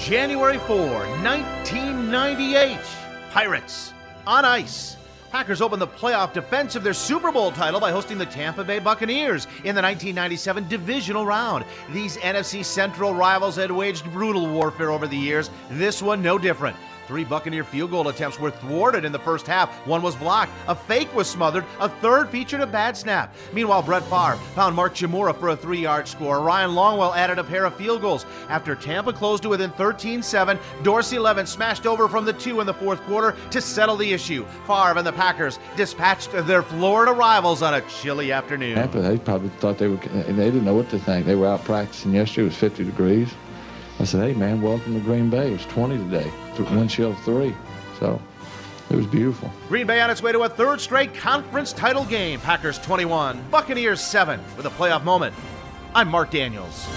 January 4, 1998. Pirates on ice. Packers opened the playoff defense of their Super Bowl title by hosting the Tampa Bay Buccaneers in the 1997 divisional round. These NFC Central rivals had waged brutal warfare over the years, this one no different. Three Buccaneer field goal attempts were thwarted in the first half. One was blocked. A fake was smothered. A third featured a bad snap. Meanwhile, Brett Favre found Mark Chmura for a three yard score. Ryan Longwell added a pair of field goals. After Tampa closed to within 13 7, Dorsey Levens smashed over from the two in the fourth quarter to settle the issue. Favre and the Packers dispatched their Florida rivals on a chilly afternoon. Tampa, they probably thought they were, they didn't know what to think. They were out practicing yesterday. It was 50 degrees. I said, hey, man, welcome to Green Bay. It was 20 today, wind chill three. So it was beautiful. Green Bay on its way to a third straight conference title game. Packers 21, Buccaneers 7 with a playoff moment. I'm Mark Daniels.